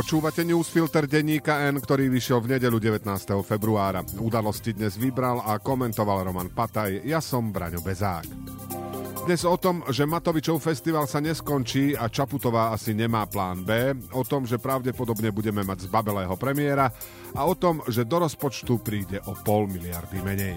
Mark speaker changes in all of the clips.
Speaker 1: Počúvate newsfilter denníka N, ktorý vyšiel v nedelu 19. februára. Udalosti dnes vybral a komentoval Roman Pataj. Ja som Braňo Bezák. Dnes o tom, že Matovičov festival sa neskončí a Čaputová asi nemá plán B, o tom, že pravdepodobne budeme mať zbabelého premiéra a o tom, že do rozpočtu príde o pol miliardy menej.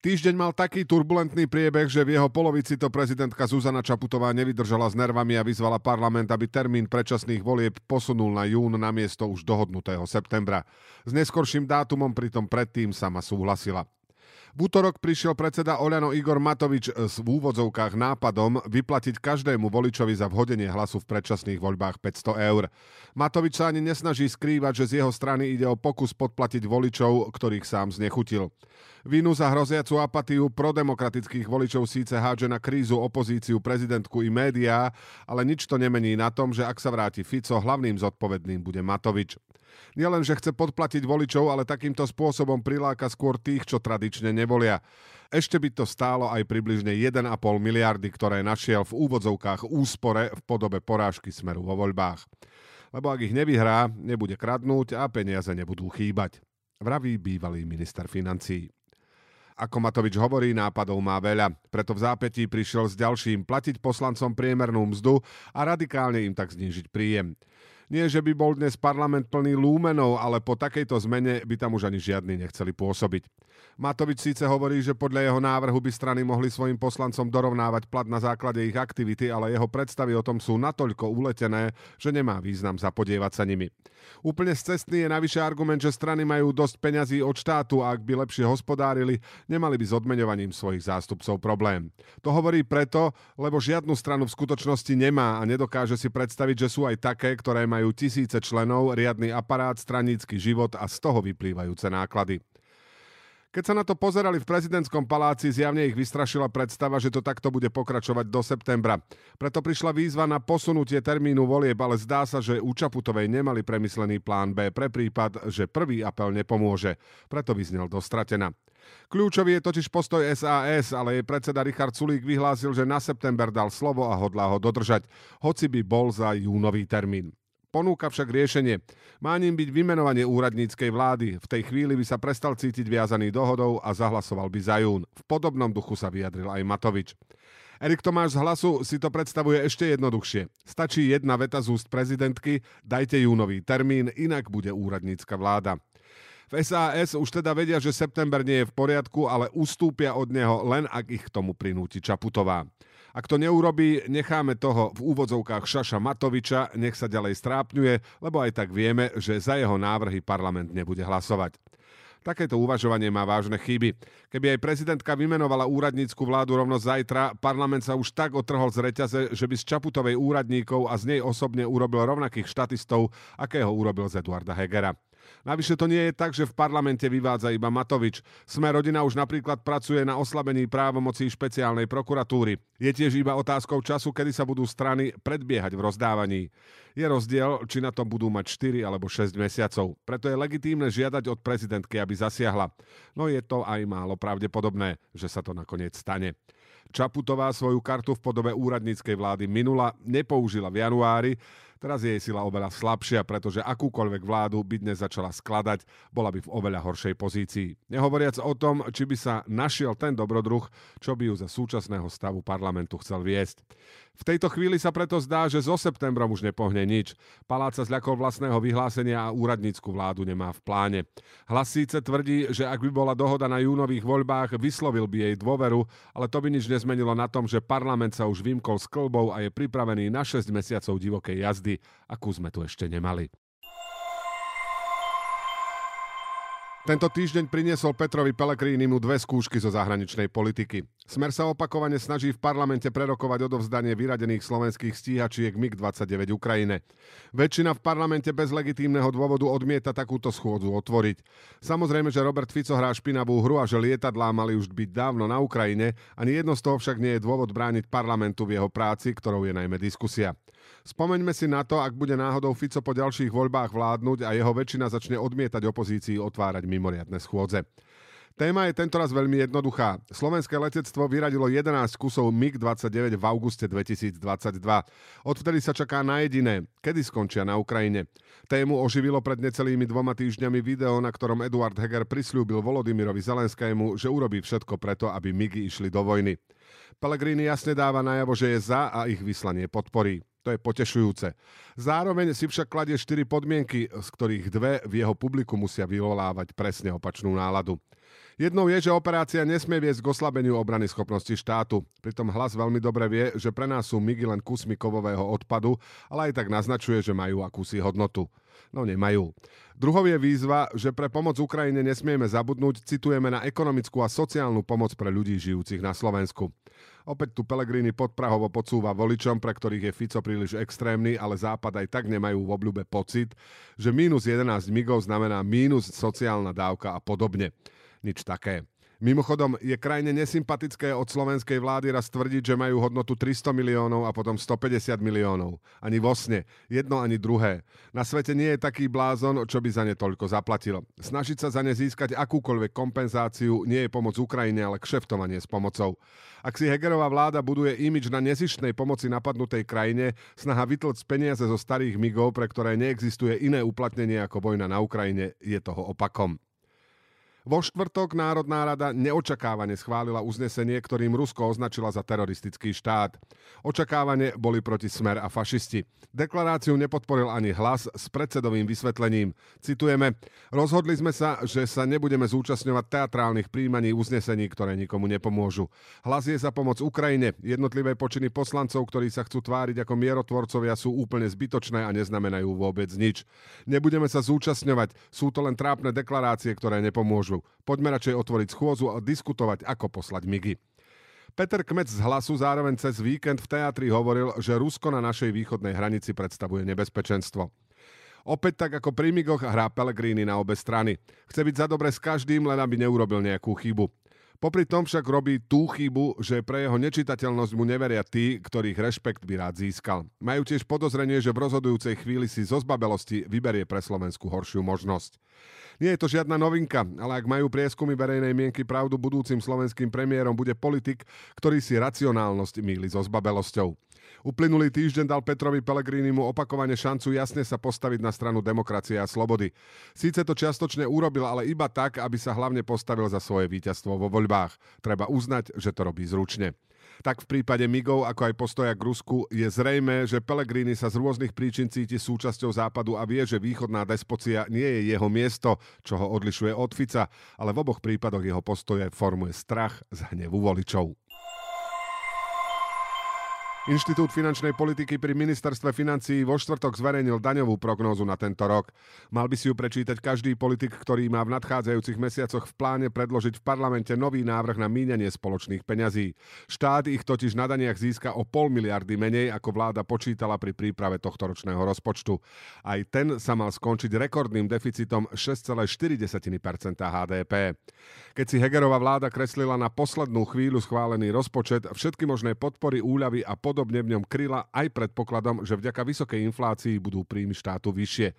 Speaker 1: Týždeň mal taký turbulentný priebeh, že v jeho polovici to prezidentka Zuzana Čaputová nevydržala s nervami a vyzvala parlament, aby termín predčasných volieb posunul na jún na miesto už dohodnutého septembra. S neskorším dátumom pritom predtým sama súhlasila. V útorok prišiel predseda Oľano Igor Matovič s v úvodzovkách nápadom vyplatiť každému voličovi za vhodenie hlasu v predčasných voľbách 500 eur. Matovič sa ani nesnaží skrývať, že z jeho strany ide o pokus podplatiť voličov, ktorých sám znechutil. Vinu za hroziacu apatiu prodemokratických voličov síce hádže na krízu opozíciu, prezidentku i médiá, ale nič to nemení na tom, že ak sa vráti Fico, hlavným zodpovedným bude Matovič. Nielen, že chce podplatiť voličov, ale takýmto spôsobom priláka skôr tých, čo tradične nevolia. Ešte by to stálo aj približne 1,5 miliardy, ktoré našiel v úvodzovkách úspore v podobe porážky smeru vo voľbách. Lebo ak ich nevyhrá, nebude kradnúť a peniaze nebudú chýbať. Vraví bývalý minister financí. Ako Matovič hovorí, nápadov má veľa, preto v zápätí prišiel s ďalším platiť poslancom priemernú mzdu a radikálne im tak znížiť príjem. Nie, že by bol dnes parlament plný lúmenov, ale po takejto zmene by tam už ani žiadni nechceli pôsobiť. Matovič síce hovorí, že podľa jeho návrhu by strany mohli svojim poslancom dorovnávať plat na základe ich aktivity, ale jeho predstavy o tom sú natoľko uletené, že nemá význam zapodievať sa nimi. Úplne cestný je navyše argument, že strany majú dosť peňazí od štátu a ak by lepšie hospodárili, nemali by s odmeňovaním svojich zástupcov problém. To hovorí preto, lebo žiadnu stranu v skutočnosti nemá a nedokáže si predstaviť, že sú aj také, ktoré majú tisíce členov, riadny aparát, stranícky život a z toho vyplývajúce náklady. Keď sa na to pozerali v prezidentskom paláci, zjavne ich vystrašila predstava, že to takto bude pokračovať do septembra. Preto prišla výzva na posunutie termínu volieb, ale zdá sa, že u Čaputovej nemali premyslený plán B pre prípad, že prvý apel nepomôže. Preto vyznel dostratená. Kľúčový je totiž postoj SAS, ale jej predseda Richard Sulík vyhlásil, že na september dal slovo a hodlá ho dodržať, hoci by bol za júnový termín. Ponúka však riešenie. Má ním byť vymenovanie úradníckej vlády. V tej chvíli by sa prestal cítiť viazaný dohodou a zahlasoval by za jún. V podobnom duchu sa vyjadril aj Matovič. Erik Tomáš z hlasu si to predstavuje ešte jednoduchšie. Stačí jedna veta z úst prezidentky, dajte júnový termín, inak bude úradnícka vláda. V SAS už teda vedia, že september nie je v poriadku, ale ustúpia od neho len ak ich k tomu prinúti Čaputová. Ak to neurobí, necháme toho v úvodzovkách Šaša Matoviča, nech sa ďalej strápňuje, lebo aj tak vieme, že za jeho návrhy parlament nebude hlasovať. Takéto uvažovanie má vážne chyby. Keby aj prezidentka vymenovala úradnícku vládu rovno zajtra, parlament sa už tak otrhol z reťaze, že by z Čaputovej úradníkov a z nej osobne urobil rovnakých štatistov, akého urobil z Eduarda Hegera. Navyše to nie je tak, že v parlamente vyvádza iba Matovič. Sme rodina už napríklad pracuje na oslabení právomocí špeciálnej prokuratúry. Je tiež iba otázkou času, kedy sa budú strany predbiehať v rozdávaní. Je rozdiel, či na to budú mať 4 alebo 6 mesiacov. Preto je legitímne žiadať od prezidentky, aby zasiahla. No je to aj málo pravdepodobné, že sa to nakoniec stane. Čaputová svoju kartu v podobe úradníckej vlády minula, nepoužila v januári, Teraz je jej sila oveľa slabšia, pretože akúkoľvek vládu by dnes začala skladať, bola by v oveľa horšej pozícii. Nehovoriac o tom, či by sa našiel ten dobrodruh, čo by ju za súčasného stavu parlamentu chcel viesť. V tejto chvíli sa preto zdá, že so septembrom už nepohne nič. Palác sa zľakol vlastného vyhlásenia a úradnícku vládu nemá v pláne. Hlas síce tvrdí, že ak by bola dohoda na júnových voľbách, vyslovil by jej dôveru, ale to by nič nezmenilo na tom, že parlament sa už vymkol s klbou a je pripravený na 6 mesiacov divokej jazdy, akú sme tu ešte nemali. Tento týždeň priniesol Petrovi Pelegrínimu dve skúšky zo zahraničnej politiky. Smer sa opakovane snaží v parlamente prerokovať odovzdanie vyradených slovenských stíhačiek MiG-29 Ukrajine. Väčšina v parlamente bez legitímneho dôvodu odmieta takúto schôdzu otvoriť. Samozrejme, že Robert Fico hrá špinavú hru a že lietadlá mali už byť dávno na Ukrajine, ani jedno z toho však nie je dôvod brániť parlamentu v jeho práci, ktorou je najmä diskusia. Spomeňme si na to, ak bude náhodou Fico po ďalších voľbách vládnuť a jeho väčšina začne odmietať opozícii otvárať mimoriadne schôdze. Téma je tentoraz veľmi jednoduchá. Slovenské letectvo vyradilo 11 kusov MiG-29 v auguste 2022. Odvtedy sa čaká na jediné, kedy skončia na Ukrajine. Tému oživilo pred necelými dvoma týždňami video, na ktorom Eduard Heger prislúbil Volodymyrovi Zelenskému, že urobí všetko preto, aby MIGy išli do vojny. Pellegrini jasne dáva najavo, že je za a ich vyslanie podporí. To je potešujúce. Zároveň si však kladie štyri podmienky, z ktorých dve v jeho publiku musia vyvolávať presne opačnú náladu. Jednou je, že operácia nesmie viesť k oslabeniu obrany schopnosti štátu. Pritom hlas veľmi dobre vie, že pre nás sú migy len kusmi kovového odpadu, ale aj tak naznačuje, že majú akúsi hodnotu. No nemajú. Druhou je výzva, že pre pomoc Ukrajine nesmieme zabudnúť, citujeme na ekonomickú a sociálnu pomoc pre ľudí žijúcich na Slovensku. Opäť tu Pelegrini podprahovo podsúva voličom, pre ktorých je Fico príliš extrémny, ale Západ aj tak nemajú v obľúbe pocit, že mínus 11 migov znamená mínus sociálna dávka a podobne nič také. Mimochodom, je krajine nesympatické od slovenskej vlády raz tvrdiť, že majú hodnotu 300 miliónov a potom 150 miliónov. Ani vo sne. Jedno ani druhé. Na svete nie je taký blázon, čo by za ne toľko zaplatil. Snažiť sa za ne získať akúkoľvek kompenzáciu nie je pomoc Ukrajine, ale kšeftovanie s pomocou. Ak si Hegerová vláda buduje imič na nezištnej pomoci napadnutej krajine, snaha vytlc peniaze zo starých migov, pre ktoré neexistuje iné uplatnenie ako vojna na Ukrajine, je toho opakom. Vo štvrtok Národná rada neočakávane schválila uznesenie, ktorým Rusko označila za teroristický štát. Očakávane boli proti smer a fašisti. Deklaráciu nepodporil ani hlas s predsedovým vysvetlením. Citujeme, rozhodli sme sa, že sa nebudeme zúčastňovať teatrálnych príjmaní uznesení, ktoré nikomu nepomôžu. Hlas je za pomoc Ukrajine. Jednotlivé počiny poslancov, ktorí sa chcú tváriť ako mierotvorcovia, sú úplne zbytočné a neznamenajú vôbec nič. Nebudeme sa zúčastňovať, sú to len trápne deklarácie, ktoré nepomôžu môžu. Poďme radšej otvoriť schôzu a diskutovať, ako poslať migy. Peter Kmec z hlasu zároveň cez víkend v teatri hovoril, že Rusko na našej východnej hranici predstavuje nebezpečenstvo. Opäť tak ako pri Migoch hrá Pellegrini na obe strany. Chce byť za dobre s každým, len aby neurobil nejakú chybu. Popri tom však robí tú chybu, že pre jeho nečitateľnosť mu neveria tí, ktorých rešpekt by rád získal. Majú tiež podozrenie, že v rozhodujúcej chvíli si zo zbabelosti vyberie pre Slovensku horšiu možnosť. Nie je to žiadna novinka, ale ak majú prieskumy verejnej mienky pravdu, budúcim slovenským premiérom bude politik, ktorý si racionálnosť míli so zbabelosťou. Uplynulý týždeň dal Petrovi mu opakovane šancu jasne sa postaviť na stranu demokracie a slobody. Síce to čiastočne urobil, ale iba tak, aby sa hlavne postavil za svoje víťazstvo vo voľbách. Treba uznať, že to robí zručne. Tak v prípade Migov, ako aj postoja k Rusku, je zrejme, že Pellegrini sa z rôznych príčin cíti súčasťou západu a vie, že východná despocia nie je jeho miesto, čo ho odlišuje od Fica, ale v oboch prípadoch jeho postoje formuje strach z hnevu voličov. Inštitút finančnej politiky pri ministerstve financií vo štvrtok zverejnil daňovú prognózu na tento rok. Mal by si ju prečítať každý politik, ktorý má v nadchádzajúcich mesiacoch v pláne predložiť v parlamente nový návrh na míňanie spoločných peňazí. Štát ich totiž na daniach získa o pol miliardy menej, ako vláda počítala pri príprave tohto ročného rozpočtu. Aj ten sa mal skončiť rekordným deficitom 6,4% HDP. Keď si Hegerová vláda kreslila na poslednú chvíľu schválený rozpočet, všetky možné podpory, úľavy a podobne v ňom kryla aj predpokladom, že vďaka vysokej inflácii budú príjmy štátu vyššie.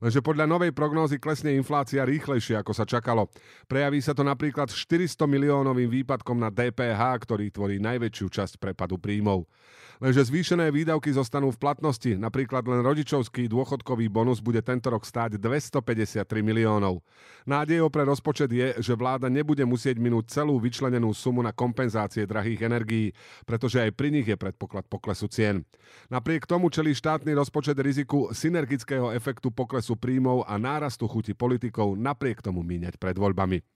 Speaker 1: Lenže podľa novej prognózy klesne inflácia rýchlejšie, ako sa čakalo. Prejaví sa to napríklad 400 miliónovým výpadkom na DPH, ktorý tvorí najväčšiu časť prepadu príjmov. Lenže zvýšené výdavky zostanú v platnosti. Napríklad len rodičovský dôchodkový bonus bude tento rok stáť 253 miliónov. Nádejou pre rozpočet je, že vláda nebude musieť minúť celú vyčlenenú sumu na kompenzácie drahých energií, pretože aj pri nich je predpoklad poklesu cien. Napriek tomu čelí štátny rozpočet riziku synergického efektu poklesu príjmov a nárastu chuti politikov napriek tomu míňať pred voľbami.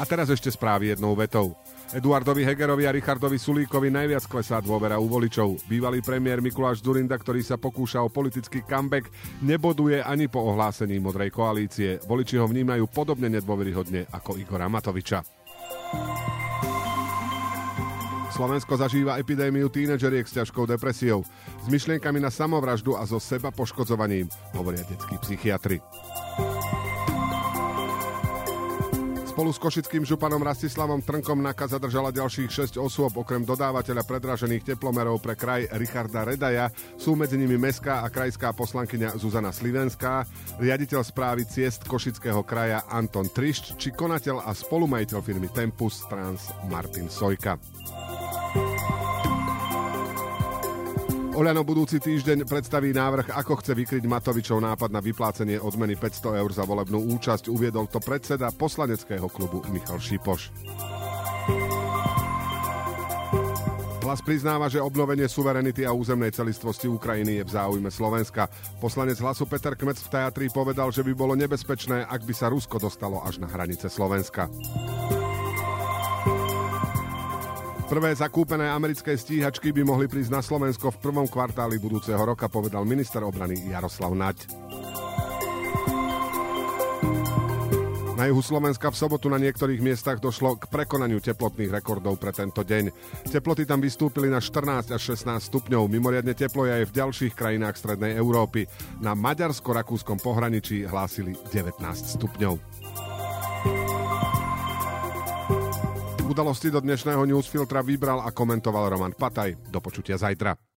Speaker 1: A teraz ešte správy jednou vetou. Eduardovi Hegerovi a Richardovi Sulíkovi najviac klesá dôvera u voličov. Bývalý premiér Mikuláš Zurinda, ktorý sa pokúša o politický comeback, neboduje ani po ohlásení modrej koalície. Voliči ho vnímajú podobne nedôveryhodne ako Igora Matoviča. Slovensko zažíva epidémiu tínedžeriek s ťažkou depresiou, s myšlienkami na samovraždu a so seba poškodzovaním, hovoria detskí psychiatri. Spolu s košickým županom Rastislavom Trnkom NAKA zadržala ďalších 6 osôb. Okrem dodávateľa predražených teplomerov pre kraj Richarda Redaja sú medzi nimi mestská a krajská poslankyňa Zuzana Slivenská, riaditeľ správy ciest Košického kraja Anton Trišč či konateľ a spolumajiteľ firmy Tempus Trans Martin Sojka. Oľano budúci týždeň predstaví návrh, ako chce vykryť Matovičov nápad na vyplácenie odmeny 500 eur za volebnú účasť. Uviedol to predseda poslaneckého klubu Michal Šipoš. Hlas priznáva, že obnovenie suverenity a územnej celistvosti Ukrajiny je v záujme Slovenska. Poslanec hlasu Peter Kmec v teatri povedal, že by bolo nebezpečné, ak by sa Rusko dostalo až na hranice Slovenska. Prvé zakúpené americké stíhačky by mohli prísť na Slovensko v prvom kvartáli budúceho roka, povedal minister obrany Jaroslav Naď. Na juhu Slovenska v sobotu na niektorých miestach došlo k prekonaniu teplotných rekordov pre tento deň. Teploty tam vystúpili na 14 až 16 stupňov, mimoriadne teplo je aj v ďalších krajinách Strednej Európy. Na maďarsko-rakúskom pohraničí hlásili 19 stupňov. Udalosti do dnešného newsfiltra vybral a komentoval Roman Pataj. Do počutia zajtra.